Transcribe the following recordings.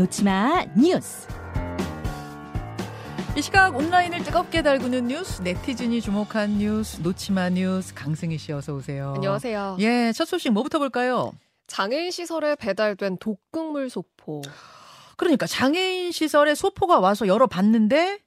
놓치마 뉴스. 이 시각 온라인을 뜨겁게 달구는 뉴스, 네티즌이 주목한 뉴스, 놓치마 뉴스, 강승희 씨 어서 오세요. 안녕하세요. 예, 첫 소식 뭐부터 볼까요? 장애인 시설에 배달된 독극물 소포. 그러니까 장애인 시설에 소포가 와서 열어봤는데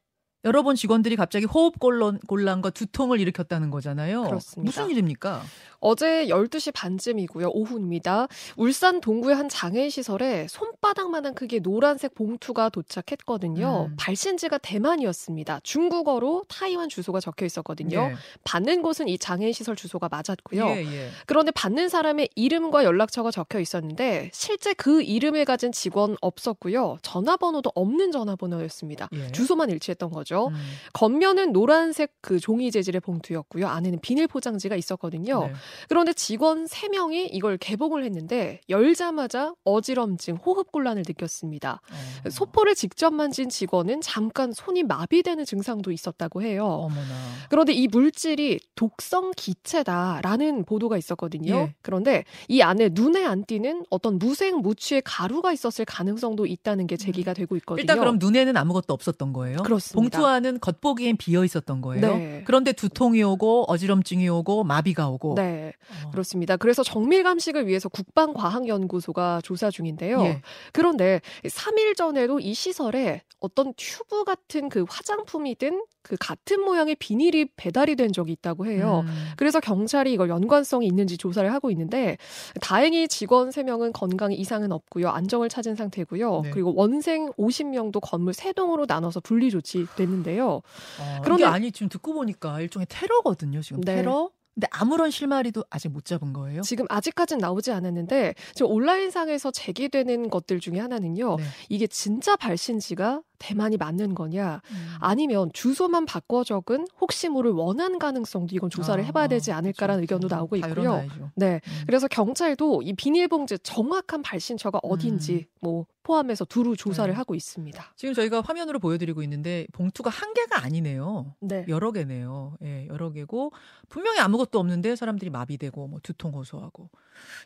여러 번 직원들이 갑자기 호흡곤란, 곤란과 두통을 일으켰다는 거잖아요. 그렇습니다. 무슨 일입니까? 어제 12시 반쯤이고요. 오후입니다. 울산 동구의 한 장애인 시설에 손바닥만한 크기의 노란색 봉투가 도착했거든요. 음. 발신지가 대만이었습니다. 중국어로 타이완 주소가 적혀 있었거든요. 예. 받는 곳은 이 장애인 시설 주소가 맞았고요. 예, 예. 그런데 받는 사람의 이름과 연락처가 적혀 있었는데 실제 그 이름을 가진 직원 없었고요. 전화번호도 없는 전화번호였습니다. 예. 주소만 일치했던 거죠. 음. 겉면은 노란색 그 종이 재질의 봉투였고요. 안에는 비닐 포장지가 있었거든요. 네. 그런데 직원 3명이 이걸 개봉을 했는데 열자마자 어지럼증, 호흡곤란을 느꼈습니다. 어. 소포를 직접 만진 직원은 잠깐 손이 마비되는 증상도 있었다고 해요. 어머나. 그런데 이 물질이 독성 기체다라는 보도가 있었거든요. 예. 그런데 이 안에 눈에 안 띄는 어떤 무색 무취의 가루가 있었을 가능성도 있다는 게 제기가 되고 있거든요. 일단 그럼 눈에는 아무것도 없었던 거예요? 그렇습니다. 안은 겉보기엔 비어 있었던 거예요? 네. 그런데 두통이 오고 어지럼증이 오고 마비가 오고. 네, 어. 그렇습니다. 그래서 정밀 감식을 위해서 국방과학연구소가 조사 중인데요. 예. 그런데 3일 전에도 이 시설에 어떤 튜브 같은 그 화장품이든 그 같은 모양의 비닐이 배달이 된 적이 있다고 해요. 음. 그래서 경찰이 이걸 연관성이 있는지 조사를 하고 있는데 다행히 직원 3명은 건강에 이상은 없고요. 안정을 찾은 상태고요. 네. 그리고 원생 50명도 건물 3동으로 나눠서 분리 조치 됐는데요. 어, 그런데- 아니 지금 듣고 보니까 일종의 테러거든요. 지금 네. 테러. 근데 아무런 실마리도 아직 못 잡은 거예요. 지금 아직까지는 나오지 않았는데 지금 온라인상에서 제기되는 것들 중에 하나는요. 네. 이게 진짜 발신지가 대만이 맞는 거냐 음. 아니면 주소만 바꿔 적은 혹시 모를 원한 가능성도 이건 조사를 아, 해봐야 되지 않을까라는 그렇죠. 의견도 나오고 다 있고요. 네. 음. 그래서 경찰도 이 비닐봉지 정확한 발신처가 어딘지 뭐 포함해서 두루 조사를 네. 하고 있습니다. 지금 저희가 화면으로 보여드리고 있는데 봉투가 한 개가 아니네요. 네. 여러 개네요. 예, 여러 개고 분명히 아무것도 없는데 사람들이 마비되고 뭐 두통 호소하고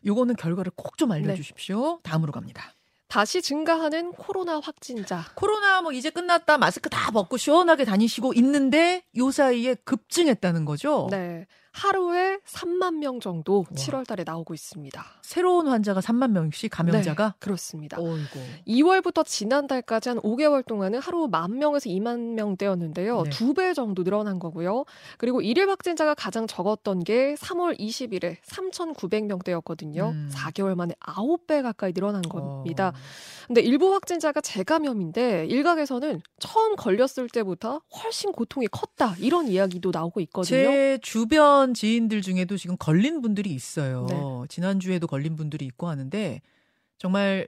요거는 결과를 꼭 좀 알려주십시오. 다음으로 갑니다. 다시 증가하는 코로나 확진자. 코로나 뭐 이제 끝났다 마스크 다 벗고 시원하게 다니시고 있는데 요 사이에 급증했다는 거죠. 네. 하루에 3만 명 정도 와. 7월 달에 나오고 있습니다. 새로운 환자가 3만 명씩 감염자가 그렇습니다. 어이고. 2월부터 지난달까지 한 5개월 동안은 하루 만 명에서 2만 명대였는데요. 네. 두배 정도 늘어난 거고요. 그리고 일일 확진자가 가장 적었던 게 3월 20일에 3,900명대였거든요. 음. 4개월 만에 9배 가까이 늘어난 겁니다. 어. 근데 일부 확진자가 재감염인데 일각에서는 처음 걸렸을 때보다 훨씬 고통이 컸다. 이런 이야기도 나오고 있거든요. 제 주변 지인들 중에도 지금 걸린 분들이 있어요. 네. 지난주에도 걸린 분들이 있고 하는데 정말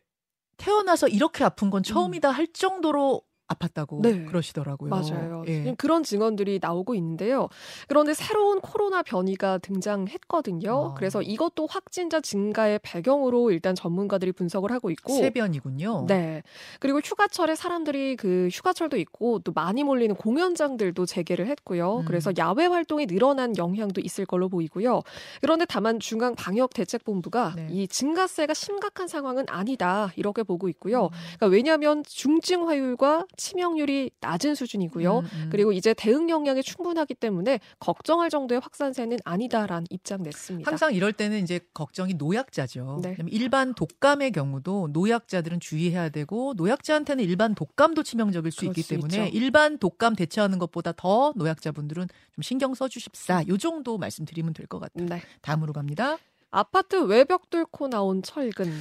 태어나서 이렇게 아픈 건 처음이다 할 정도로 아팠다고 네. 그러시더라고요. 맞아요. 예. 지금 그런 증언들이 나오고 있는데요. 그런데 새로운 코로나 변이가 등장했거든요. 아. 그래서 이것도 확진자 증가의 배경으로 일단 전문가들이 분석을 하고 있고. 세 변이군요. 네. 그리고 휴가철에 사람들이 그 휴가철도 있고 또 많이 몰리는 공연장들도 재개를 했고요. 음. 그래서 야외 활동이 늘어난 영향도 있을 걸로 보이고요. 그런데 다만 중앙 방역 대책본부가 네. 이 증가세가 심각한 상황은 아니다 이렇게 보고 있고요. 음. 그러니까 왜냐하면 중증 화율과 치명률이 낮은 수준이고요. 음, 음. 그리고 이제 대응 역량이 충분하기 때문에 걱정할 정도의 확산세는 아니다라는 입장 냈습니다. 항상 이럴 때는 이제 걱정이 노약자죠. 네. 일반 독감의 경우도 노약자들은 주의해야 되고 노약자한테는 일반 독감도 치명적일 수 있기 수 때문에 있죠. 일반 독감 대처하는 것보다 더 노약자분들은 좀 신경 써 주십사. 요 정도 말씀드리면 될 것 같아요. 네. 다음으로 갑니다. 아파트 외벽 뚫고 나온 철근.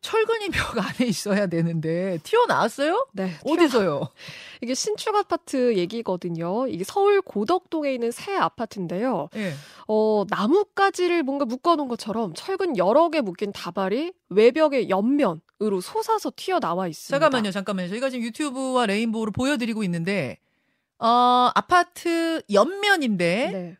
철근이 벽 안에 있어야 되는데 튀어나왔어요? 네. 어디서요? 이게 신축 아파트 얘기거든요. 이게 서울 고덕동에 있는 새 아파트인데요. 예. 어, 나뭇가지를 뭔가 묶어놓은 것처럼 철근 여러 개 묶인 다발이 외벽의 옆면으로 솟아서 튀어나와 있습니다. 잠깐만요, 잠깐만요. 저희가 지금 유튜브와 레인보우를 보여드리고 있는데, 어, 아파트 옆면인데, 네.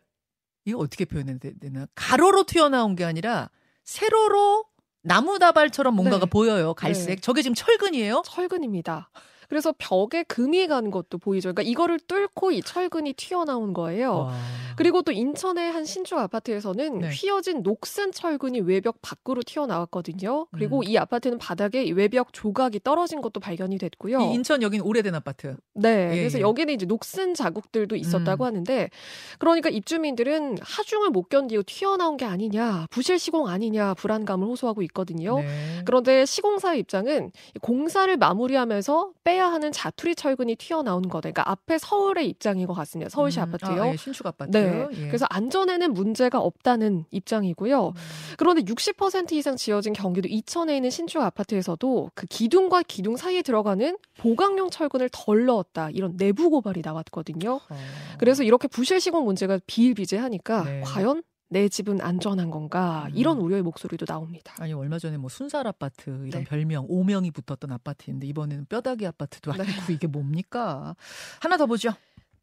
이거 어떻게 표현해야 되나? 가로로 튀어나온 게 아니라, 세로로 나무 다발처럼 뭔가가 네. 보여요. 갈색. 네. 저게 지금 철근이에요? 철근입니다. 그래서 벽에 금이 간 것도 보이죠. 그러니까 이거를 뚫고 이 철근이 튀어나온 거예요. 와. 그리고 또 인천의 한 신축 아파트에서는 네. 휘어진 녹슨 철근이 외벽 밖으로 튀어나왔거든요. 그리고 음. 이 아파트는 바닥에 외벽 조각이 떨어진 것도 발견이 됐고요. 인천 여긴 오래된 아파트. 네. 예, 그래서 예. 여기는 이제 녹슨 자국들도 있었다고 음. 하는데 그러니까 입주민들은 하중을 못 견디고 튀어나온 게 아니냐, 부실 시공 아니냐 불안감을 호소하고 있거든요. 네. 그런데 시공사의 입장은 공사를 마무리하면서 빼야 하는 자투리 철근이 튀어나온 거다. 그러니까 앞에 서울의 입장인 것 같습니다. 서울시 음. 아파트요. 아, 예, 신축 아파트. 네. 예. 그래서 안전에는 문제가 없다는 입장이고요. 음. 그런데 60% 이상 지어진 경기도 이천에 있는 신축 아파트에서도 그 기둥과 기둥 사이에 들어가는 보강용 철근을 덜 넣었다. 이런 내부 고발이 나왔거든요. 어. 그래서 이렇게 부실 시공 문제가 비일비재하니까 네. 과연 내 집은 안전한 건가 음. 이런 우려의 목소리도 나옵니다. 아니 얼마 전에 뭐 순살 아파트 이런 네. 별명 오명이 붙었던 아파트인데 이번에는 뼈다귀 아파트도 네. 아니고 네. 이게 뭡니까? 하나 더 보죠.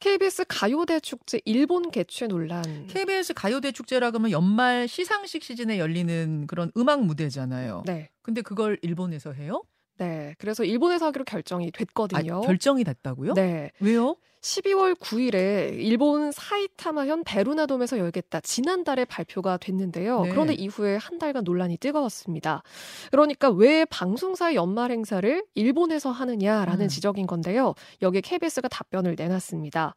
KBS 가요대 축제 일본 개최 논란. KBS 가요대 축제라 그러면 연말 시상식 시즌에 열리는 그런 음악 무대잖아요. 네. 근데 그걸 일본에서 해요? 네. 그래서 일본에서 하기로 결정이 됐거든요. 아, 결정이 됐다고요? 네. 왜요? 12월 9일에 일본 사이타마현 베루나돔에서 열겠다. 지난달에 발표가 됐는데요. 네. 그런데 이후에 한 달간 논란이 뜨거웠습니다. 그러니까 왜 방송사의 연말 행사를 일본에서 하느냐라는 음. 지적인 건데요. 여기에 KBS가 답변을 내놨습니다.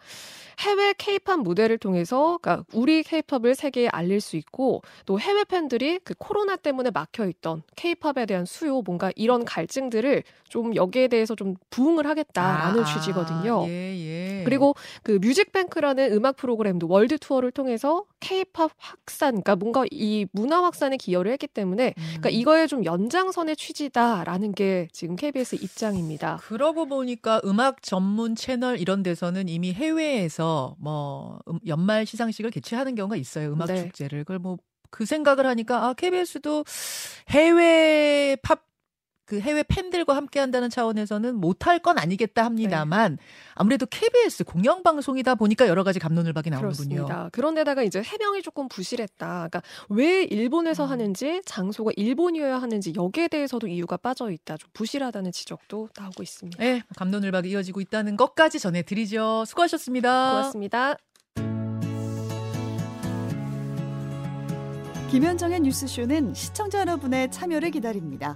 해외 케이팝 무대를 통해서 그러니까 우리 케이팝을 세계에 알릴 수 있고 또 해외 팬들이 그 코로나 때문에 막혀 있던 케이팝에 대한 수요 뭔가 이런 갈증들을 좀 여기에 대해서 좀 부응을 하겠다라는 아, 취지거든요. 예, 예. 그리고 그 뮤직뱅크라는 음악 프로그램도 월드 투어를 통해서 케이팝 확산, 그러니까 뭔가 이 문화 확산에 기여를 했기 때문에 그러니까 음. 그러니까 이거에 좀 연장선의 취지다라는 게 지금 KBS 입장입니다. 그러고 보니까 음악 전문 채널 이런 데서는 이미 해외에서 뭐 음, 연말 시상식을 개최하는 경우가 있어요. 음악 네. 축제를. 그걸 뭐 그 생각을 하니까 아 KBS도 해외 팝 그 해외 팬들과 함께 한다는 차원에서는 못할 건 아니겠다 합니다만 네. 아무래도 KBS 공영 방송이다 보니까 여러 가지 감론을박이 나오는군요. 그렇습니다. 그런데다가 이제 해명이 조금 부실했다. 그러니까 왜 일본에서 음. 하는지 장소가 일본이어야 하는지 여기에 대해서도 이유가 빠져 있다. 좀 부실하다는 지적도 나오고 있습니다. 네, 감론을박이 이어지고 있다는 것까지 전해드리죠. 수고하셨습니다. 고맙습니다. 김현정의 뉴스쇼는 시청자 여러분의 참여를 기다립니다.